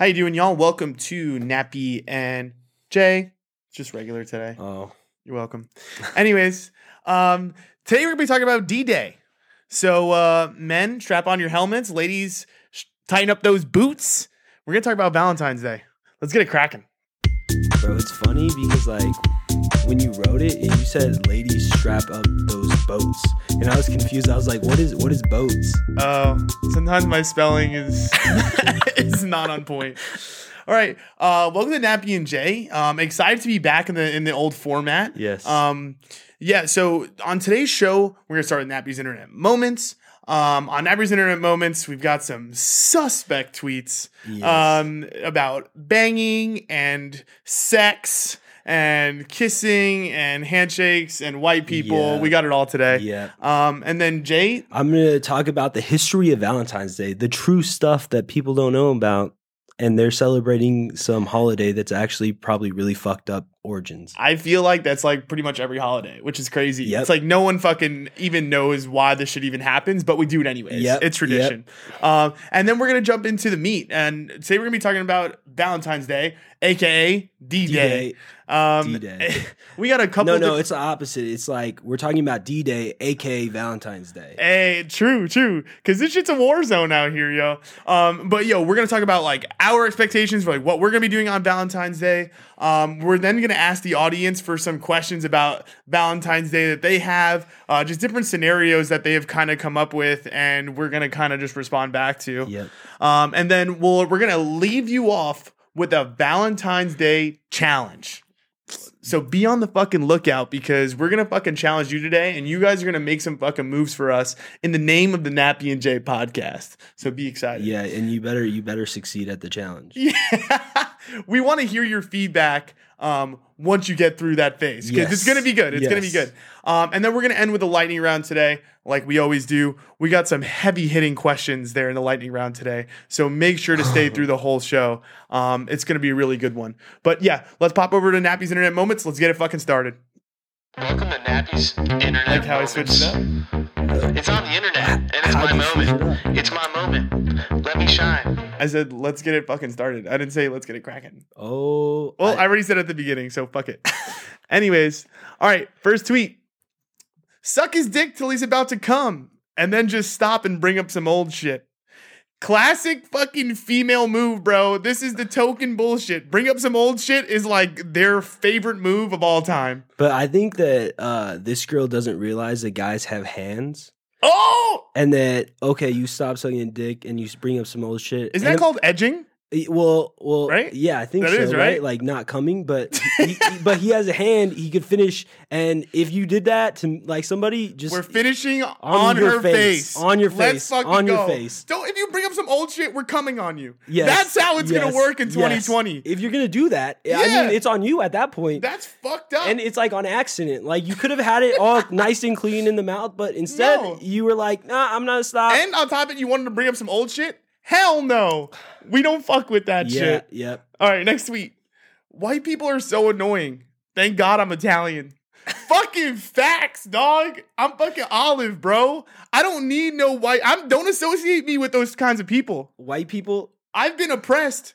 How you doing, y'all? Welcome to Nappy and Jay. Just regular today. Oh, You're welcome. Anyways, um, today we're gonna be talking about D-Day. So, uh, men, strap on your helmets. Ladies, sh- tighten up those boots. We're gonna talk about Valentine's Day. Let's get it cracking. bro, it's funny because like when you wrote it, and you said "ladies strap up those boats," and I was confused. I was like, "What is what is boats?" Oh, sometimes my spelling is is not on point. All right, uh, welcome to Nappy and Jay. Um, excited to be back in the in the old format. Yes. Um, yeah. So on today's show, we're gonna start with Nappy's Internet Moments. Um, on Nappy's Internet Moments, we've got some suspect tweets Yes. um, about banging and sex and kissing and handshakes and white people. Yeah. We got it all today. yeah. Um, and then Jay, I'm gonna talk about the history of Valentine's Day, the true stuff that people don't know about, and they're celebrating some holiday that's actually probably really fucked up origins. I feel like that's like pretty much every holiday, which is crazy. Yep. It's like no one fucking even knows why this shit even happens, but we do it anyways. Yep, It's tradition. Um, and then we're gonna jump into the meat, and today we're gonna be talking about Valentine's Day, aka D Day. D-Day. Um, D-Day. we got a couple. Of No, no, it's the opposite. It's like we're talking about D-Day, aka Valentine's Day. Hey, true, true. Cause this shit's a war zone out here, yo. Um, but yo, we're gonna talk about like our expectations for like what we're gonna be doing on Valentine's Day. Um, we're then gonna ask the audience for some questions about Valentine's Day that they have, uh, just different scenarios that they have kind of come up with, and we're gonna kind of just respond back to. Yep. Um, and then we'll we're gonna leave you off with a Valentine's Day challenge. So be on the fucking lookout because we're gonna fucking challenge you today, and you guys are gonna make some fucking moves for us in the name of the Nappy and Jay podcast. So be excited. Yeah, and you better you better succeed at the challenge. Yeah. we want to hear your feedback um, once you get through that phase because it's gonna be good. It's gonna be good. Um, and then we're gonna end with a lightning round today, like we always do. We got some heavy hitting questions there in the lightning round today, so make sure to stay through the whole show. Um, it's gonna be a really good one. But yeah, let's pop over to Nappy's Internet Moments. Let's get it fucking started. Welcome to Nappy's Internet Like how I switched it up. It's on the internet, and it's How'd my you it moment. It's my moment. Let me shine. I said, let's get it fucking started. I didn't say let's get it cracking. Oh, Well, I, I- already said at the beginning, so fuck it. Anyways, all right, first tweet. Suck his dick till he's about to come, and then just stop and bring up some old shit. Classic fucking female move, bro. This is the token bullshit. Bring up some old shit is like their favorite move of all time. but I think that uh, this girl doesn't realize that guys have hands, Oh! and that okay, you stop sucking a dick and you bring up some old shit. Isn't that And- called edging? Well, well, Right? Yeah, I think That so. is, right? right? Like not coming, but he, but he has a hand. He could finish, and if you did that to like somebody, just We're finishing on, your her face. face. On your face, Let's face. fucking your go. face. Don't if you bring up some old shit, we're coming on you. Yes, That's how it's gonna work in yes. 2020. If you're gonna do that, I Yeah. mean, it's on you at that point. That's fucked up. and it's like on accident. Like you could have had it all nice and clean in the mouth, but instead No. you were like, "Nah, I'm not a stop." And on top of it, you wanted to bring up some old shit? Hell no. We don't fuck with that yeah, shit. yep. All right, next tweet. White people are so annoying. Thank God I'm Italian. fucking facts, dog. I'm fucking olive, bro. I don't need no white. I'm don't associate me with those kinds of people. White people. I've been oppressed.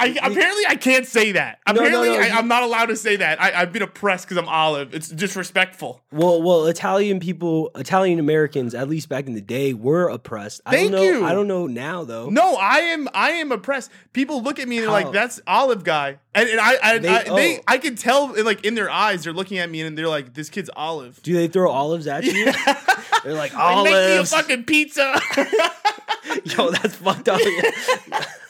I, We- apparently, I can't say that. No, no, Apparently, no, I, you- I'm not allowed to say that. I, I've been oppressed because I'm olive. It's disrespectful. Well, well, Italian people, Italian Americans, at least back in the day, were oppressed. I Thank don't know. you. I don't know now though. No, I am. I am oppressed. People look at me and they're How? like, "That's Olive guy," and, and I, I, They- I, oh. they, oh. I can tell, like in their eyes, they're looking at me and they're like, "This kid's Olive." Do they throw olives at you? They're like Like, make me a olives. fucking pizza. Yo, that's fucked up.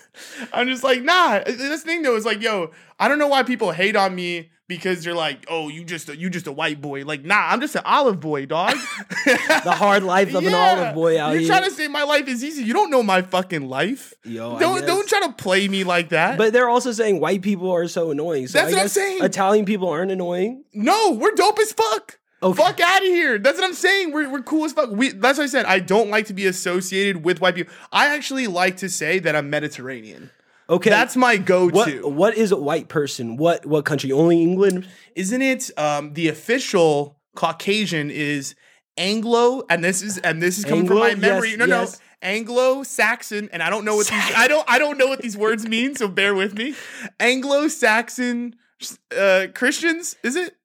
I'm just like, nah. This thing though is like, yo, I don't know why people hate on me because you're like, oh, you just a, you just a white boy. Like, nah, I'm just an olive boy, dog. the hard life of an olive boy out You're here. trying to say my life is easy. You don't know my fucking life. Yo, don't don't try to play me like that. But they're also saying white people are so annoying. So That's I what I'm saying. Italian people aren't annoying. no, we're dope as fuck. Okay. Fuck out of here. That's what I'm saying. We're, we're cool as fuck. We, that's what I said. I don't like to be associated with white people. I actually like to say that I'm Mediterranean. Okay. That's my go-to. what what is a white person? What what country? Only England? Isn't it um, the official Caucasian is Anglo, and this is and this is coming from my memory. Yes, no, yes. Anglo-Saxon, and I don't know what these I don't I don't know what these words mean, so bear with me. Anglo-Saxon uh, Christians, is it?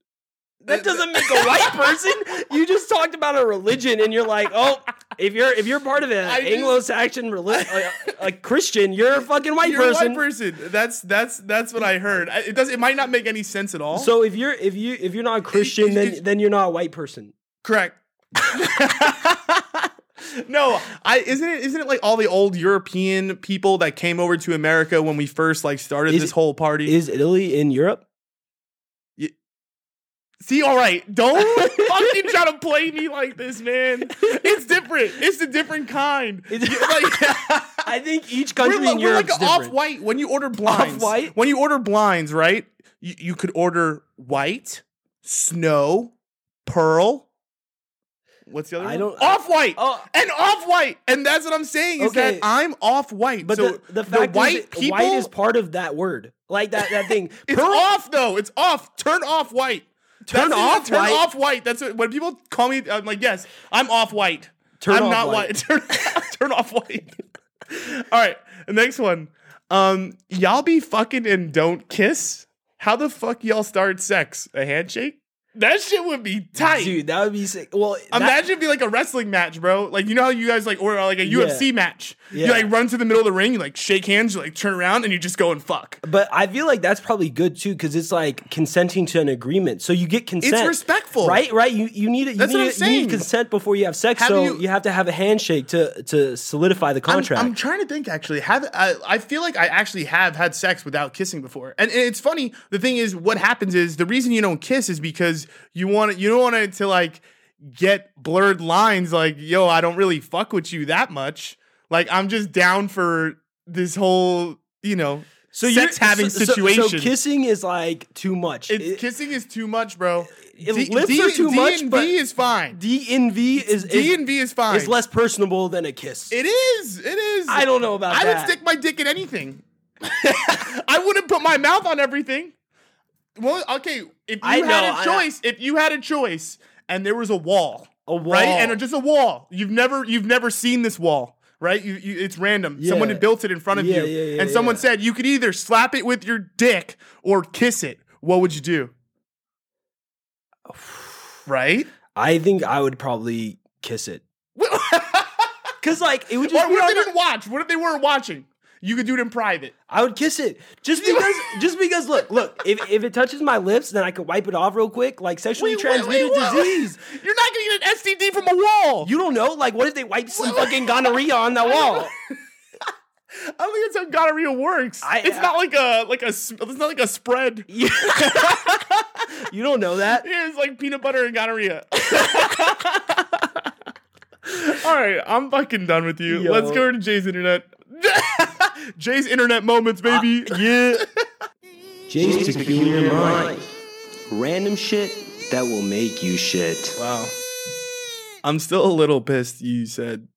That doesn't make a white person. You just talked about a religion, and you're like, oh, if you're if you're part of an Anglo-Saxon religion, a, Christian, you're a fucking white You're person. a white person. That's that's that's what I heard. It does. It might not make any sense at all. So if you're if you if you're not a Christian, it- then it's- then you're not a white person. correct. no, I isn't it isn't it like all the old European people that came over to America when we first like started Is this it- whole party? Is Italy in Europe? See, all right, don't fucking try to play me like this, man. It's different. It's a different kind. It's- like, I think each we're, country li- in we're Europe like off white. When you order blinds, Off-white? When you order blinds, right? You, you could order white, snow, pearl. What's the other I one? don't- off white. Oh. and off white, and that's what I'm saying is Okay. that I'm off white. But so the, the fact white is, people, white is part of that word, like that that thing. it's Pearl- off though. It's off. Turn off white. Turn That's off Turn white? off white. That's what, when people call me. I'm like, yes, I'm off white. Turn I'm off not white. white. Turn, turn off white. All right, the next one. Um, y'all be fucking and don't kiss. How the fuck y'all start sex? A handshake? That shit would be tight. dude, that would be sick. Well, that- Imagine it'd be like a wrestling match, bro. Like you know how you guys like or like a UFC match. Yeah. You like run to the middle of the ring, you like shake hands, you like turn around, and you just go and fuck. but I feel like that's probably good too because it's like consenting to an agreement, so you get consent. It's respectful, right? Right? You you need it. You That's need what I'm it- you need consent before you have sex, Have so you- you, have to have a handshake to to solidify the I'm- contract. I'm, trying to think actually. Have I, I feel like I actually have had sex without kissing before, and, and it's funny. The thing is, what happens is the reason you don't kiss is because you want it. You don't want it to like get blurred lines. Like, yo, I don't really fuck with you that much. Like, I'm just down for this whole, you know, so sex you're- having so- so- situation. So, kissing is like too much. It's, It- kissing is too much, bro. It- lips are too much, D and but- V is fine. D and V is D is, and V is fine. is less personable than a kiss. It is. It is. I don't know about I that. would stick my dick in anything. I wouldn't put my mouth on everything. Well, okay, if you I had know, a I- choice, if you had a choice and there was a wall, A right, wall. and just a wall, you've never you've never seen this wall, right? You, you it's random. Someone Yeah. had built it in front of Yeah, you, yeah, and someone said you could either slap it with your dick or kiss it. What would you do? Right? I think I would probably kiss it because like it would just be what if they didn't watch? What if they weren't watching? You could do it in private. I would kiss it just because. just because, look, look. If, if it touches my lips, then I could wipe it off real quick, like sexually Wait, wait, transmitted wait, what? disease. You're not gonna get an STD from a wall. You don't know, like, what if they wipe some fucking gonorrhea on that wall? I don't think that's how gonorrhea works. I- it's uh, not like a like a it's not like a spread. you don't know that. Yeah, it's like peanut butter and gonorrhea. All right, I'm fucking done with you. Yo. Let's go to Jay's internet. Jay's internet moments, baby. Yeah. Jay's peculiar mind. Random shit that will make you shit. wow. I'm still a little pissed. You said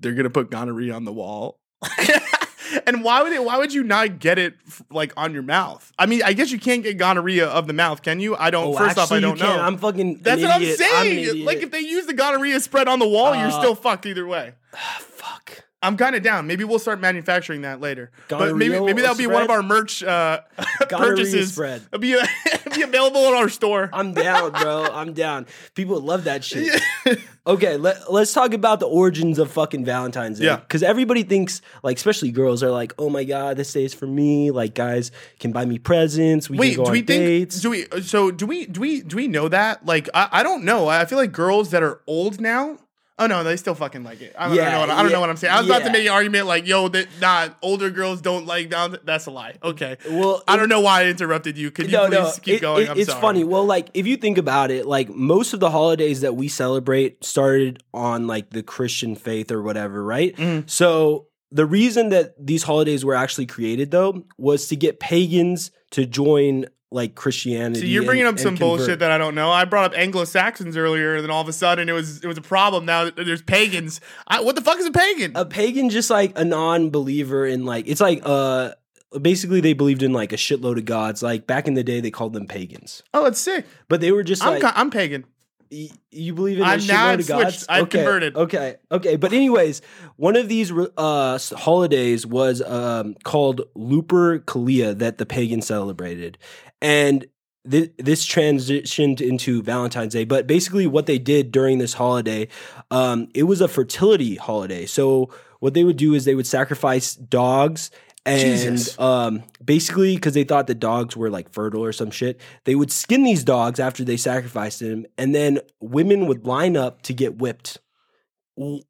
they're gonna put gonorrhea on the wall. and why would it? Why would you not get it f- like on your mouth? I mean, I guess you can't get gonorrhea of the mouth, can you? I don't. Oh, first off, I don't know. I'm fucking. That's an what idiot. I'm an saying. idiot. like if they use the gonorrhea spread on the wall, you're Uh, still fucked either way. fuck. I'm kind of down. Maybe we'll start manufacturing that later. but maybe maybe that'll be one of our merch uh, purchases. spread. It'll be, it'll be available in our store. I'm down, bro. I'm down. People love that shit. Okay, let, let's talk about the origins of fucking Valentine's Day. Yeah. Because everybody thinks, like, especially girls are like, oh my God, this day is for me. Like, guys can buy me presents. We Wait, do on we think? dates. Do we? So do we? Do we? Do we know that? Like, I, I don't know. I feel like girls that are old now. Oh no, they still fucking like it. I don't, I Yeah, don't know. What, I don't yeah, know what I'm saying. I was about to make an argument like, yo, that nah, older girls don't like Valentine's. That's a lie. Okay. Well, I don't know why I interrupted you. Could you no, please no, keep it- going? it- it's sorry. funny. Well, like if you think about it, like most of the holidays that we celebrate started on like the Christian faith or whatever, right? Mm-hmm. So the reason that these holidays were actually created, though, was to get pagans to join like Christianity. So you're bringing and- up some bullshit that I don't know. I brought up Anglo Saxons earlier, and then all of a sudden it was it was a problem. Now there's pagans. I, what the fuck is a pagan? a pagan just like a non-believer in like it's like uh basically they believed in like a shitload of gods like back in the day they called them pagans oh, it's sick. but they were just I'm like ca- I'm pagan. Y- You believe in a I'm now shitload I've of gods? switched. I've okay, converted. Okay, okay. But anyways, one of these uh, holidays was um, called Lupercalia that the pagans celebrated, and thi- this transitioned into Valentine's Day. But basically, what they did during this holiday, um, it was a fertility holiday. So what they would do is they would sacrifice dogs. And um, basically, because they thought the dogs were like fertile or some shit, they would skin these dogs after they sacrificed them, and then women would line up to get whipped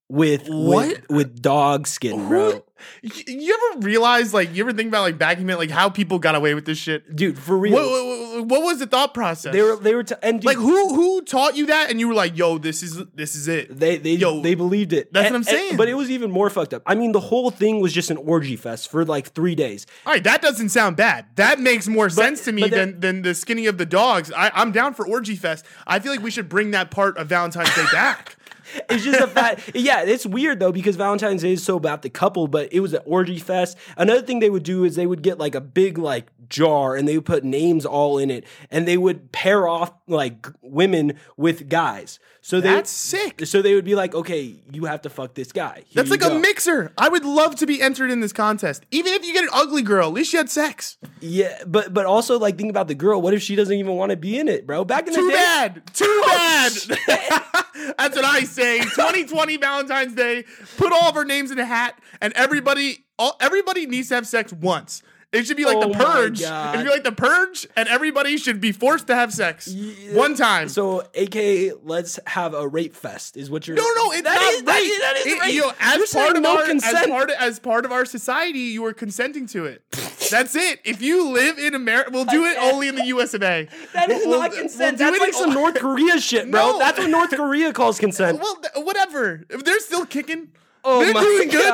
with What? with, with dog skin, bro. Y- You ever realize, like, you ever think about like back in like how people got away with this shit? Dude, for real. What, what, what was the thought process? they were they were t- and dude, like, who who taught you that? And you were like, "Yo, this is this is it." They they Yo, they believed it. that's And- what I'm and- saying. but it was even more fucked up. I mean, the whole thing was just an orgy fest for like three days. All right, that doesn't sound bad. That makes more sense to me but than than the skinning of the dogs. I, I'm down for orgy fest. I feel like we should bring that part of Valentine's Day back. It's just a fact. Yeah, it's weird though because Valentine's Day is so about the couple, but it was an orgy fest. Another thing they would do is they would get like a big like jar and they would put names all in it, and they would pair off like women with guys. So they That's sick. So they would be like, okay, you have to fuck this guy. Here That's like go. a mixer. I would love to be entered in this contest. Even if you get an ugly girl, at least you had sex. Yeah, but but also like think about the girl. What if she doesn't even want to be in it, bro? Back in the Too day, bad. Too oh, bad. That's what I say. 2020 Valentine's Day. Put all of our names in a hat, and everybody, all everybody needs to have sex once. It should be like Oh the purge. It should be like the purge, and everybody should be forced to have sex one time. So, aka, let's have a rape fest. Is what you're? no, no, it's That not is- rape. is- that is It- rape. you know, as You're part of no our as part of, as part of our society, you are consenting to it. That's it. If you live in America, we'll do it only in the US of A. That is We'll- not we'll consent. do That's like some North Korea shit, bro. No. That's what North Korea calls consent. Well, whatever. If they're still kicking, Oh they're my doing good.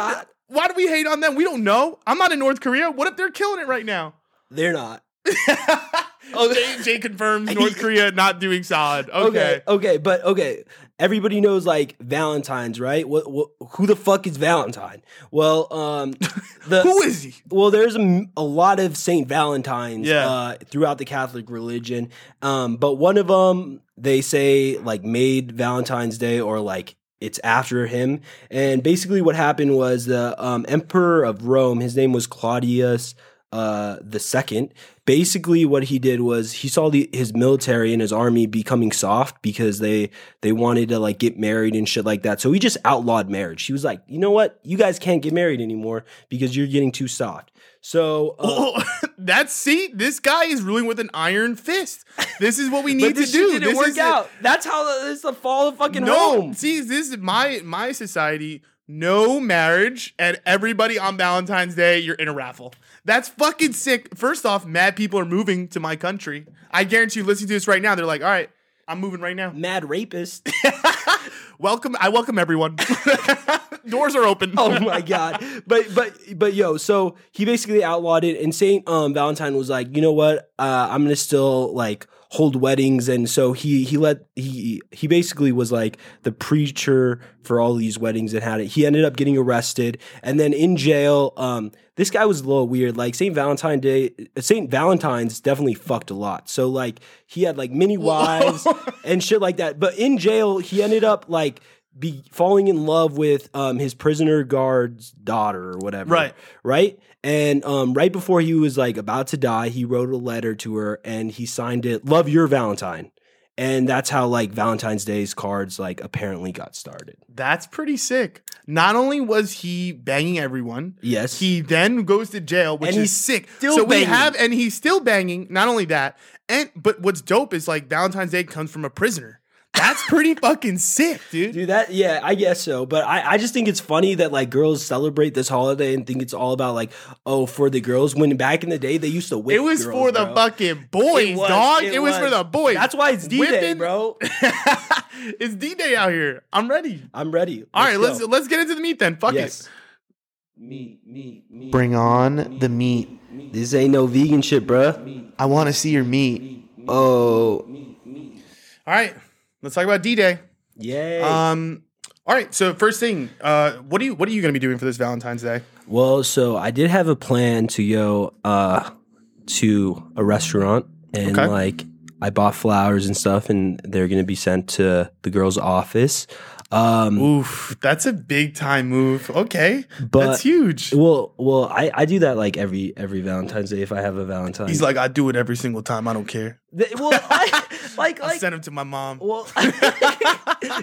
Why do we hate on them? We don't know. I'm not in North Korea. What if they're killing it right now? They're not. Jay, Jay confirms North Korea not doing solid. Okay. Okay, okay, but okay. Everybody knows like Valentine's, right? What, what who the fuck is Valentine? Well, um, the Who is he? Well, there's a lot of Saint Valentines Yeah. uh, throughout the Catholic religion, um, but one of them they say like made Valentine's Day or like it's after him. And basically, what happened was the um, Emperor of Rome, his name was Claudius uh, the second. Basically, what he did was he saw the, his military and his army becoming soft because they they wanted to like get married and shit like that. So he just outlawed marriage. He was like, you know what, you guys can't get married anymore because you're getting too soft. So uh, Oh, that's see, this guy is ruling with an iron fist. This is what we need to do. didn't this work is it. out. That's how the, this is the fall of fucking No, Rome. see, this is my my society. No marriage, and everybody on Valentine's Day, you're in a raffle. That's fucking sick. First off, mad people are moving to my country. I guarantee you, listening to this right now, they're like, "All right, I'm moving right now." Mad rapist. Welcome, I welcome everyone. Doors are open. oh my god but but but yo so he basically outlawed it and saint um valentine was like you know what uh i'm gonna still like hold weddings. And so he he let he he basically was like the preacher for all these weddings and had it. He ended up getting arrested. And then in jail um this guy was a little weird. Like saint valentine day saint valentine's definitely fucked a lot. So like he had like many wives and shit like that. But in jail he ended up like be falling in love with um his prisoner guard's daughter or whatever. Right. Right? And um right before he was like about to die, he wrote a letter to her and he signed it, Love Your Valentine. And that's how like Valentine's Day's cards like apparently got started. That's pretty sick. Not only was he banging everyone, Yes. he then goes to jail, which And is he's sick. still so we have, and he's still banging. Not only that, and but what's dope is like Valentine's Day comes from a prisoner. That's pretty fucking sick, dude. Dude, that yeah, I guess so. But I, I just think it's funny that like girls celebrate this holiday and think it's all about like, oh, for the girls. When back in the day they used to whip It was girls, for the bro. fucking boys, It was, dog. It, was, for the boys. That's why it's D Day, bro. it's D Day out here. I'm ready. I'm ready. All right, let's go. let's get into the meat then. Fuck yes. it. Meat, meat, meat. Bring on the meat. This ain't no vegan shit, bruh. I want to see your meat. Oh, All right, let's talk about D Day. yay. Um. All right. So first thing, uh, what do you what are you gonna be doing for this Valentine's Day? well, so I did have a plan to go uh to a restaurant and Okay. like I bought flowers and stuff, and they're gonna be sent to the girl's office. Um, Oof, that's a big time move. Okay, But- that's huge. well, well, I, I do that like every every Valentine's Day if I have a Valentine. He's like, I do it every single time. I don't care. Th- well, I, like I'll like send them to my mom. well,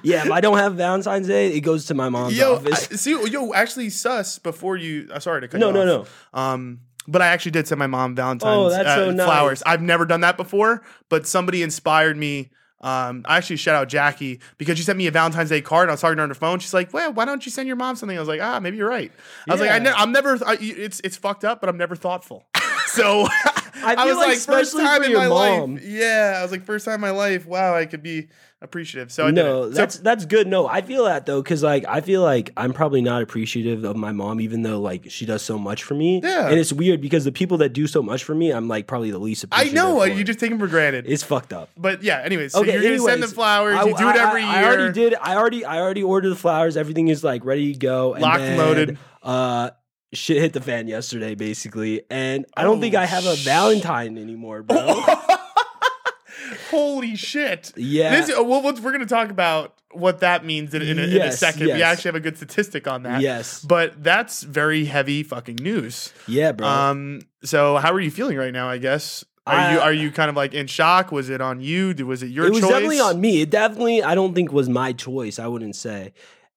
yeah. If I don't have Valentine's Day, it goes to my mom's yo, I, office. see, yo, actually, sus. Before you, uh, sorry to cut No, you no, off. no. Um, but I actually did send my mom Valentine's Oh, that's uh, so nice. flowers. I've never done that before, but somebody inspired me. Um, I actually shout out Jackie because she sent me a Valentine's Day card. And I was talking to her on the phone. She's like, "Well, why don't you send your mom something?" I was like, "Ah, maybe you're right." I was like, I Yeah. ne- "I'm never. I, it's it's fucked up, but I'm never thoughtful." so I, feel was like like, first time in my mom. life. Yeah, I was like, first time in my life. Wow, I could be appreciative. So I no, did it. So- that's that's good. No, I feel that though, because like I feel like I'm probably not appreciative of my mom, even though like she does so much for me. Yeah. and it's weird because the people that do so much for me, I'm like probably the least appreciative. I know for. you just take them for granted. it's fucked up. but yeah, anyways, so okay, you're gonna send the flowers. I- you do it every I, year. I already did. I already I already ordered the flowers. Everything is like ready to go. and Locked and then, loaded. Uh, shit hit the fan yesterday, basically, and I don't Oh, think I have a Valentine anymore, bro. Holy shit! Yeah. This, uh, well, we're going to talk about what that means in, in, a, in a Yes, second. We actually have a good statistic on that. yes, But that's very heavy fucking news. yeah, bro. Um. So how are you feeling right now? I guess. Are you are you kind of like in shock? Was it on you? Was it your choice? it was choice? definitely on me. It definitely, I don't think was my choice. I wouldn't say.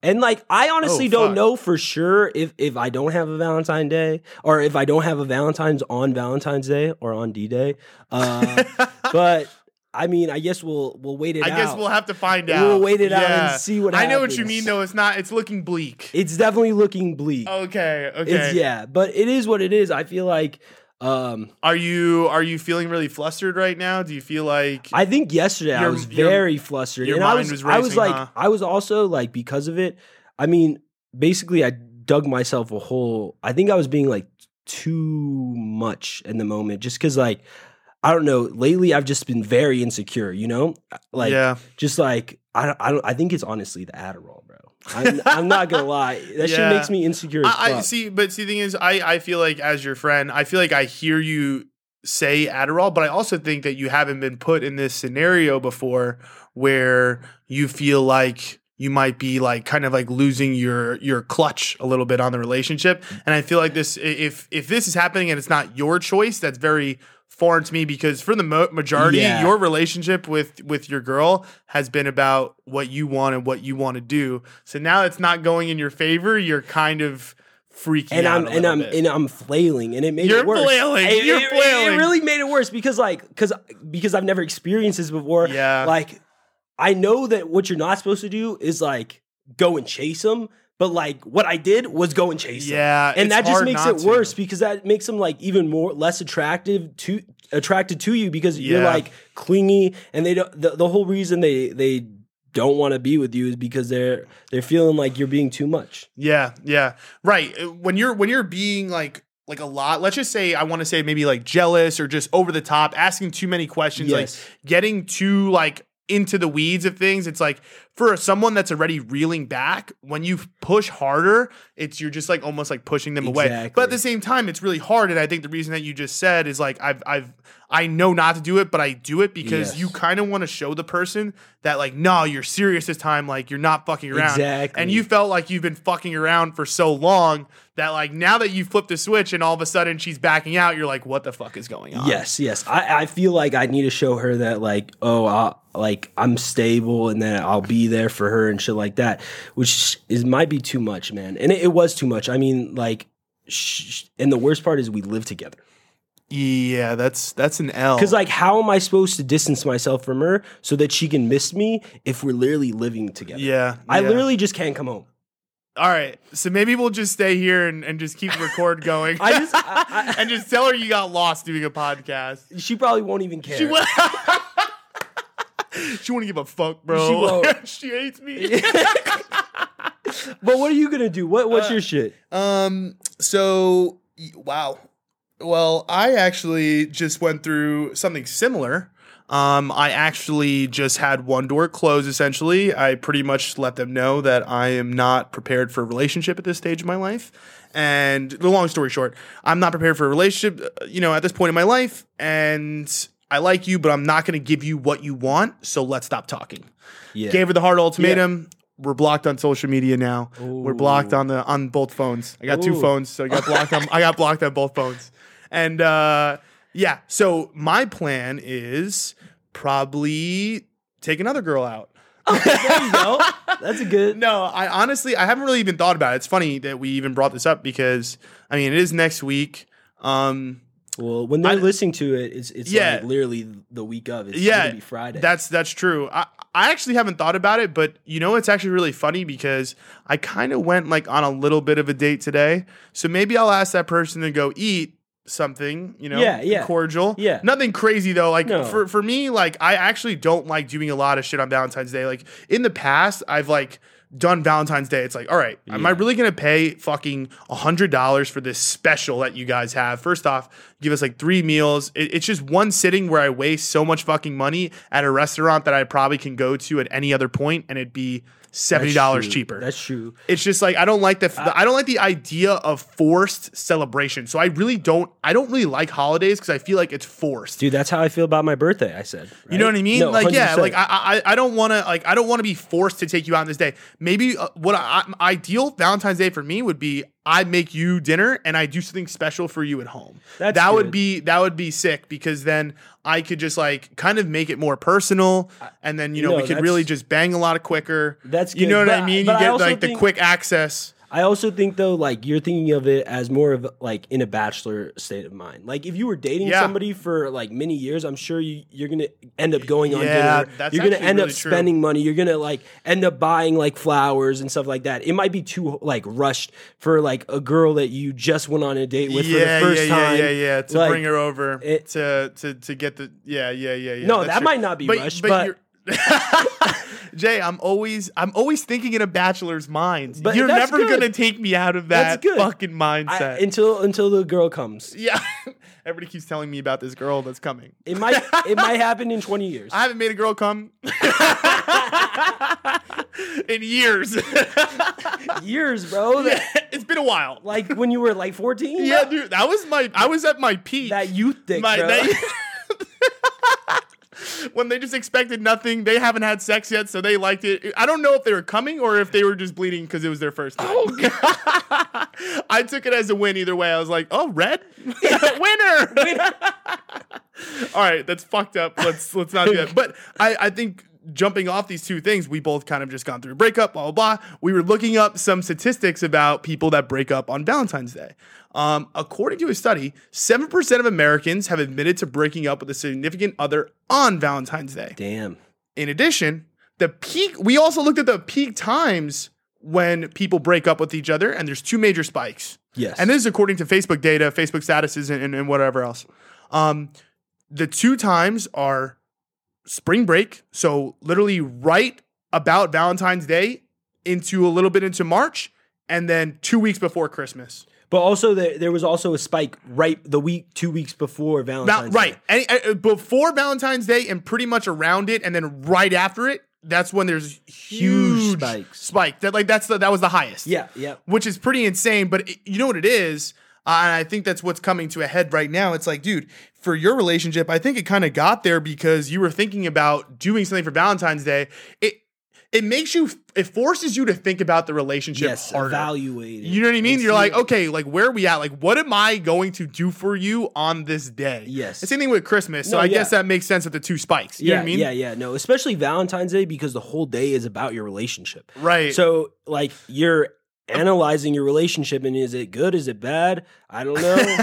And like, I honestly Oh, don't know for sure if if I don't have a Valentine Day or if I don't have a Valentine's on Valentine's Day or on D Day. Uh, but I mean, I guess we'll we'll wait it I out. guess we'll have to find out. We'll wait it out and see what I know what you mean though. It's not. It's looking bleak. It's definitely looking bleak. okay. Okay. It's yeah, but it is what it is. I feel like um Are you are you feeling really flustered right now? Do you feel like I think yesterday I Your- was your- very flustered. your and I was, was I was like huh? I was also like because of it, I mean, basically I dug myself a hole. I think I was being like too much in the moment just cuz like I don't know, lately I've just been very insecure, you know? Like yeah? just like I I don't I think it's honestly the Adderall. I'm, I'm not to lie. That Yeah. shit makes me insecure I, I see, but see, the thing is, I I feel like as your friend, I feel like I hear you say Adderall, but I also think that you haven't been put in this scenario before where you feel like you might be like kind of like losing your your clutch a little bit on the relationship and i feel like this if if this is happening and it's not your choice that's very foreign to me because for the mo- majority Yeah. your relationship with with your girl has been about what you want and what you want to do so now it's not going in your favor you're kind of freaking and out I'm and I'm bit. and I'm flailing, and it made You're it worse. flailing. It, You're it- it flailing. really made it worse because like because because I've never experienced this before. Yeah. like I know that what you're not supposed to do is like go and chase them, but like what I did was go and chase them. yeah and it's that just makes it to. worse because that makes them like even more less attractive to attracted to you because you're like clingy and they don't the, the whole reason they they don't want to be with you is because they're they're feeling like you're being too much. Yeah, yeah. Right. Uh, When you're when you're being like like a lot, let's just say I want to say maybe like jealous or just over the top, asking too many questions, Yes. like getting too like into the weeds of things. It's like for someone that's already reeling back, when you push harder, it's you're just like almost like pushing them away. But at the same time, it's really hard. And I think the reason that you just said is like I've I've I know not to do it, but I do it because Yes. you kind of want to show the person that like, no, you're serious this time. Like you're not fucking around. Exactly. And you felt like you've been fucking around for so long that like now that you flipped the switch and all of a sudden she's backing out, you're like, what the fuck is going on? Yes, yes. I, I feel like I need to show her that like, oh, i like I'm stable and that I'll be there for her and shit like that, which is might be too much, man. And it, it was too much. I mean, like, sh- and the worst part is we live together. Yeah, that's that's an L. Because like, how am I supposed to distance myself from her so that she can miss me if we're literally living together? yeah, I yeah. literally just can't come home. All right, so maybe we'll just stay here and, and just keep the record going. I just, I, I, and just tell her you got lost doing a podcast. she probably won't even care. She will. she won't give a fuck, bro. She won't. she hates me. but what are you gonna do? What What's Uh, your shit? Um. So wow. Well, I actually just went through something similar. Um, I actually just had one door close. Essentially, I pretty much let them know that I am not prepared for a relationship at this stage of my life. And the long story short, I'm not prepared for a relationship. uh, You know, at this point in my life, and I like you, but I'm not going to give you what you want. So let's stop talking. Yeah. Gave her the hard ultimatum. We're blocked on social media now. We're blocked on the on both phones. I got two phones, so I got blocked on I got blocked on both phones. And uh yeah, so my plan is probably take another girl out. there you go. That's a good. No, I honestly I haven't really even thought about it. It's funny that we even brought this up because I mean it is next week. Um Well, when they're I- listening to it, it's it's Yeah. like literally the week of. It's yeah, gonna be Friday. That's that's true. I I actually haven't thought about it, but you know it's actually really funny because I kind of went like on a little bit of a date today. So maybe I'll ask that person to go eat something, you know, Yeah, yeah. cordial. Yeah. Nothing crazy though. Like No. for for me, like I actually don't like doing a lot of shit on Valentine's Day. Like in the past, I've like done Valentine's Day. It's like, all right, am I really gonna pay fucking a hundred dollars for this special that you guys have? First off, give us like three meals. It- it's just one sitting where I waste so much fucking money at a restaurant that I probably can go to at any other point and it'd be seventy dollars cheaper. That's true. It's just like I don't like the, I don't like the idea of forced celebration. So I really don't I don't really like holidays because I feel like it's forced. Dude, that's how I feel about my birthday. I said. You know what I mean? No, like yeah, 100%. like I I, I don't want to like I don't want to be forced to take you out on this day. Maybe uh, what I, I- ideal Valentine's Day for me would be I make you dinner and I do something special for you at home. That's that would be that would be sick because then I could just like kind of make it more personal and then you know No, we could really just bang a lot of quicker. That's good. you know what I mean. You but get like the quick access. I also think though, like you're thinking of it as more of like in a bachelor state of mind. Like if you were dating Yeah. somebody for like many years, I'm sure you, you're gonna end up going on Yeah, dinner. that's you're gonna end really up true. spending money. You're gonna like end up buying like flowers and stuff like that. It might be too like rushed for like a girl that you just went on a date with yeah, for the first yeah, time. yeah, yeah, yeah. To Like, bring her over it- to to to get the yeah, yeah, yeah, yeah. No, that true. might not be rushed, but- you're- Jay, I'm always I'm always thinking in a bachelor's mind. But You're never good. gonna take me out of that fucking I- mindset. until until the girl comes. yeah, everybody keeps telling me about this girl that's coming. It might it might happen in 20 years. I haven't made a girl come in years. years, bro. That- it's been a while. like when you were like 14. Yeah, bro? dude, that was my. I was at my peak. That youth dick, My- bro. that- when they just expected nothing, they haven't had sex yet, so they liked it. I don't know if they were coming or if they were just bleeding because it was their first time. Oh, I took it as a win either way. I was like, "Oh, red winner!" All right, that's fucked up. Let's let's not do that. But I I think jumping off these two things, we both kind of just gone through a breakup, blah blah blah. We were looking up some statistics about people that break up on Valentine's Day. Um, according to a study, seven percent of Americans have admitted to breaking up with a significant other on Valentine's Day. Damn. In addition, the peak. We also looked at the peak times when people break up with each other, and there's two major spikes. Yes. And this is according to Facebook data, Facebook statuses, and, and, and whatever else. Um, the two times are spring break, so literally right about Valentine's Day into a little bit into March, and then two weeks before Christmas. But also, there, there was also a spike right the week, two weeks before Val- Valentine's. right, Day. Any, uh, before Valentine's Day, and pretty much around it, and then right after it. That's when there's huge, Huge spikes. Spike that like that's the that was the highest. Yeah, yeah. which is pretty insane. But it, you know what it is, uh, and I think that's what's coming to a head right now. It's like, dude, for your relationship, I think it kind of got there because you were thinking about doing something for Valentine's Day. It it makes you, it forces you to think about the relationship Yes, harder. evaluate. it. You know what I mean? And You're like, okay, like where are we at? Like, what am I going to do for you on this day? Yes. The same thing with Christmas. So No, I yeah. guess that makes sense with the two spikes. You yeah, know what I mean? yeah, yeah. No, especially Valentine's Day because the whole day is about your relationship. Right. So, like, you're analyzing your relationship and is it good? Is it bad? I don't know.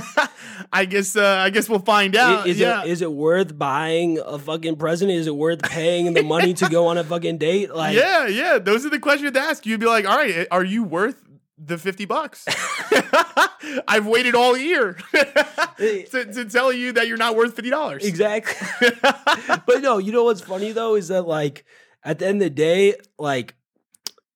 I guess uh, I guess we'll find out. is, yeah. it is it worth buying a fucking present? Is it worth paying the money to go on a fucking date? Like, yeah, yeah. Those are the questions to ask. You'd be like, all right, are you worth the 50 bucks? I've waited all year to, to tell you that you're not worth $50. exactly. but no, you know what's funny though is that like at the end of the day, like,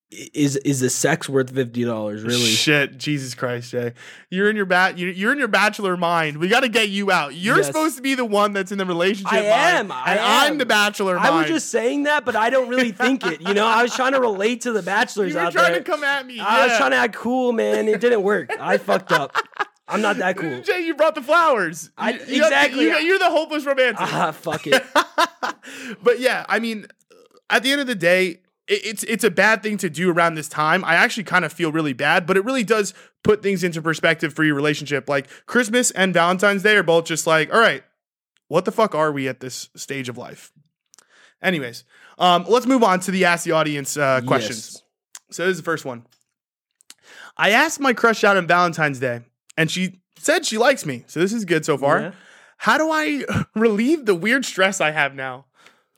is is the sex worth fifty dollars? Really? Shit, Jesus Christ, Jay. You're in your bat you're, in your bachelor mind. We got to get you out. You're Yes. supposed to be the one that's in the relationship I mind, am, I and am. I'm the bachelor I mind. was just saying that, but I don't really think it. You know, I was trying to relate to the bachelors out there. you were out trying there. to come at me. I was trying to act cool, man. It didn't work. I fucked up. I'm not that cool. Jay, you brought the flowers. I- You- exactly. you you're the hopeless romantic. Ah, fuck it. but yeah, I mean, at the end of the day, it's it's a bad thing to do around this time. I actually kind of feel really bad, but it really does put things into perspective for your relationship. Like Christmas and Valentine's Day are both just like, all right, what the fuck are we at this stage of life? Anyways, um, let's move on to the ask the audience uh, questions. Yes. So this is the first one. I asked my crush out on Valentine's Day, and she said she likes me. So this is good so far. Yeah. How do I relieve the weird stress I have now?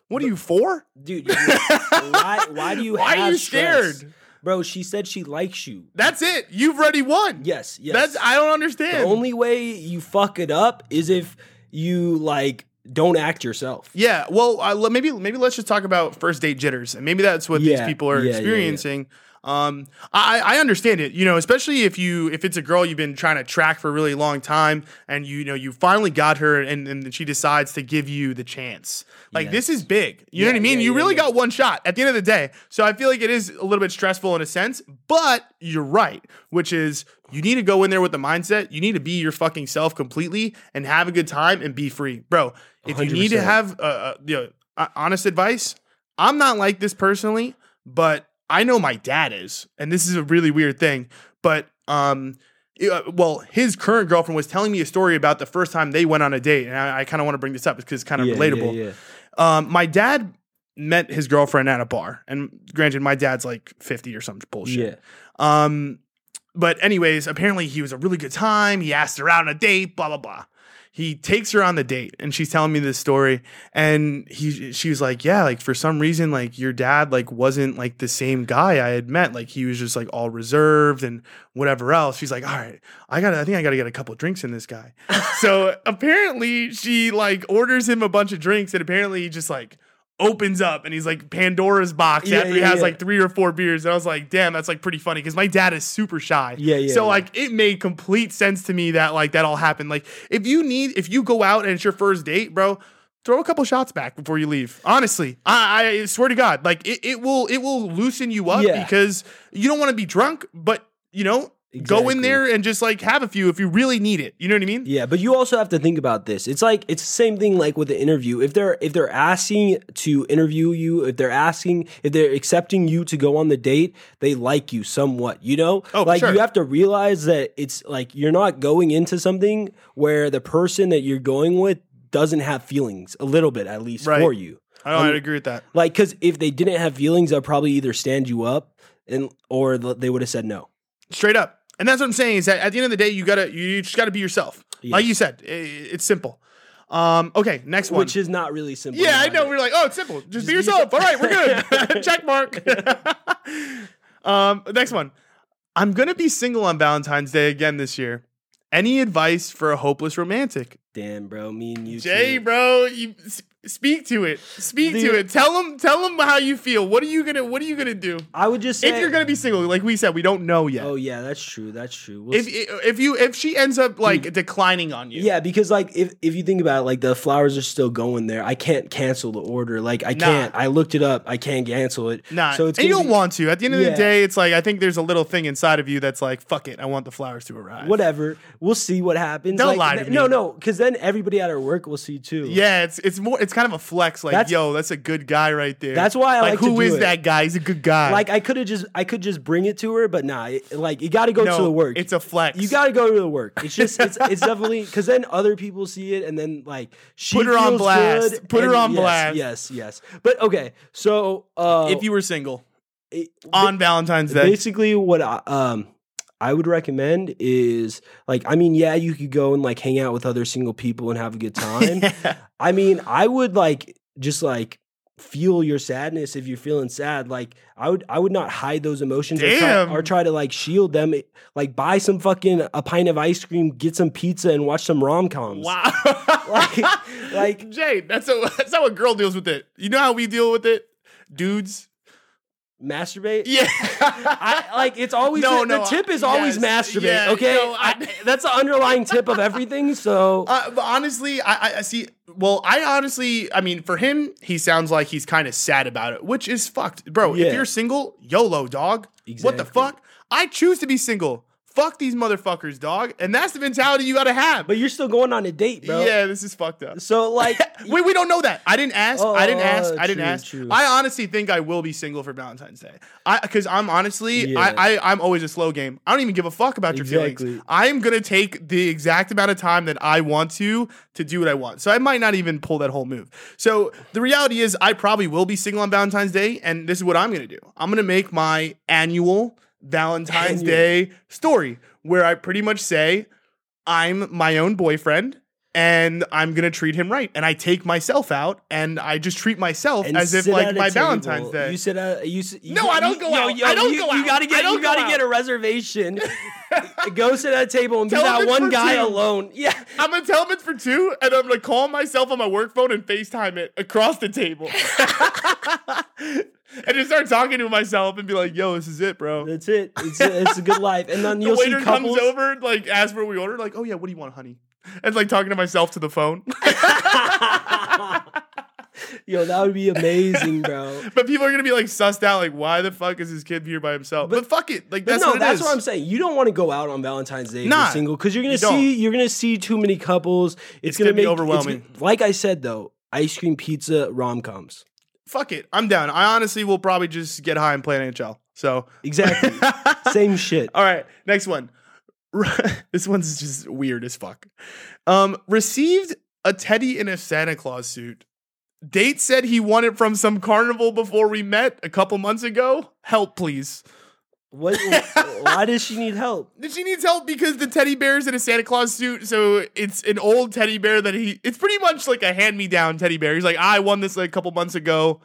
What are you for? Dude, you- why, why do you Why have are you stress? scared? Bro, she said she likes you. That's it. You've already won. Yes, yes. That's I don't understand. the only way you fuck it up is if you like don't act yourself. yeah. Well, uh, maybe maybe let's just talk about first date jitters, and maybe that's what these people are yeah, yeah, yeah. Um, I I understand it. You know, especially if you if it's a girl you've been trying to track for a really long time, and you know you finally got her, and and she decides to give you the chance. Like this is big. You know what I mean? yeah, you yeah, really yeah. got one shot at the end of the day. So I feel like it is a little bit stressful in a sense, but you're right, which is you need to go in there with the mindset. You need to be your fucking self completely and have a good time and be free, bro. If you need to have uh, uh, you know, uh, honest advice, I'm not like this personally, but I know my dad is, and this is a really weird thing. But um, uh, well, his current girlfriend was telling me a story about the first time they went on a date, and I, I kind of want to bring this up because it's kind of Yeah, relatable. yeah, yeah. Um, my dad met his girlfriend at a bar, and granted, my dad's like 50 or some bullshit. Yeah. Um, but anyways, apparently he was a really good time. He asked her out on a date, blah blah blah. He takes her on the date, and she's telling me this story, and he she was like, yeah, like for some reason, like your dad like wasn't like the same guy I had met. Like he was just like all reserved and whatever else. She's like, all right, I got, I think I got to get a couple drinks in this guy. so apparently she like orders him a bunch of drinks, and apparently he just like opens up and he's like Pandora's box Yeah, after he yeah, has yeah. like three or four beers. And I was like, damn, that's like pretty funny because my dad is super shy. Yeah, yeah, So like it made complete sense to me that like that all happened. Like if you need, if you go out and it's your first date, bro. Throw a couple shots back before you leave. Honestly, I, I swear to God, like it, it will it will loosen you up because you don't want to be drunk, but you know, go in there and just like have a few if you really need it. You know what I mean? Yeah, but you also have to think about this. It's like it's the same thing like with the interview. If they're if they're asking to interview you, if they're asking if they're accepting you to go on the date, they like you somewhat, you know? Oh, like sure. you have to realize that it's like you're not going into something where the person that you're going with doesn't have feelings a little bit at least Right. for you. I don't. Um, I agree with that. Like cuz if they didn't have feelings, they'd probably either stand you up and or they would have said no. Straight up. And that's what I'm saying is that at the end of the day, you gotta you just gotta be yourself. Like you said, i- it's simple. Um, okay, next one. Which is not really simple. yeah, I know. it. We're like, oh, it's simple. Just, be be yourself. All right, we're good. Check mark. um, next one. I'm gonna be single on Valentine's Day again this year. Any advice for a hopeless romantic? Damn, bro, me and you. Jay, too. bro, you speak to it. Speak to it. Tell them. Tell them how you feel. What are you gonna What are you gonna do? I would just say If you're gonna be single, like we said, we don't know yet. Oh yeah, that's true. That's true. We'll if see. if you if she ends up like hmm. declining on you, yeah, because like if if you think about it, like the flowers are still going there. I can't cancel the order. Like I Nah. can't. I looked it up. I can't cancel it. Nah, So it's and you don't be- want to. At the end of the day, it's like I think there's a little thing inside of you that's like, fuck it, I want the flowers to arrive. whatever. We'll see what happens. Don't like, lie to th- me. No, no, because then everybody at our work will see too. Yeah, it's it's more it's kind of a flex. Like, That's- yo, that's a good guy right there. That's why I like to who do is it. that guy? He's a good guy. Like I could have just I could just bring it to her, but nah. It, like you got to go no, to the work. It's a flex. you got to go to the work. It's just it's it's definitely because then other people see it and then like she Put her on feels blast. good, Put her on yes, blast. Yes, yes. But okay, so uh, if you were single it- on Valentine's Day. basically what I, um I would recommend is like I mean yeah you could go and like hang out with other single people and have a good time. I mean I would like just like feel your sadness if you're feeling sad like I would I would not hide those emotions or try, or try to like shield them eh, like buy some fucking a pint of ice cream get some pizza and watch some rom-coms Wow. Like- like- Jay, that's a, that's how a girl deals with it. You know how we deal with it, dudes. Masturbate Yeah. I, like it's always No, the, no, the tip is always yes, masturbate. yeah, okay, no, I- I- that's the underlying tip of everything. So Uh, honestly, I, I- see. Well, I honestly, I mean, for him, he sounds like he's kind of sad about it, which is fucked, bro. Yeah. If you're single, YOLO, dog. What the fuck? I choose to be single. Fuck these motherfuckers, dog. And that's the mentality you gotta have. But you're still going on a date, bro. yeah, this is fucked up. So like, Wait, we don't know that. I didn't ask. I didn't Oh, ask. I didn't true, ask. true. I honestly think I will be single for Valentine's Day. I because I'm honestly, Yeah. I, I I'm always a slow game. I don't even give a fuck about your Exactly. feelings. I'm gonna take the exact amount of time that I want to to do what I want. So I might not even pull that whole move. So the reality is, I probably will be single on Valentine's Day, and this is what I'm gonna do. I'm gonna make my annual Valentine's Day story where I pretty much say I'm my own boyfriend and I'm gonna treat him right. And I take myself out and I just treat myself and as if like my table. Valentine's Day. You sit at you. you No, I don't go out. I don't you, go You gotta I get. don't You gotta go get a reservation. go sit at a table and Tell be that one guy two. alone. Yeah. I'm gonna tell him it's for two, and I'm gonna call myself on my work phone and FaceTime it across the table. And just start talking to myself and be like, yo, this is it, bro. That's it. It's a, it's a good life. And then The you'll see waiter couples. comes over, like, asks what we order, like, oh yeah, what do you want, honey? And like talking to myself to the phone. Yo, that would be amazing, bro. But people are gonna be like sussed out, like, why the fuck is this kid here by himself? But, fuck it, like that's no, what it that's is. what I'm saying. You don't want to go out on Valentine's Day Nah, single because you're gonna you don't. see you're gonna see too many couples. It's, It's gonna, gonna be make, overwhelming. like I said though, ice cream pizza rom coms. Fuck it, I'm down. I honestly will probably just get high and play NHL. So Exactly. Same shit. All right, next one. this one's just weird as fuck. Um, received a teddy in a Santa Claus suit. Date said he won it from some carnival before we met a couple months ago. Help, please. What? why does she need help? She needs help because the teddy bear's in a Santa Claus suit. So it's an old teddy bear that he. It's pretty much like a hand me down teddy bear. He's like, I won this like a couple months ago,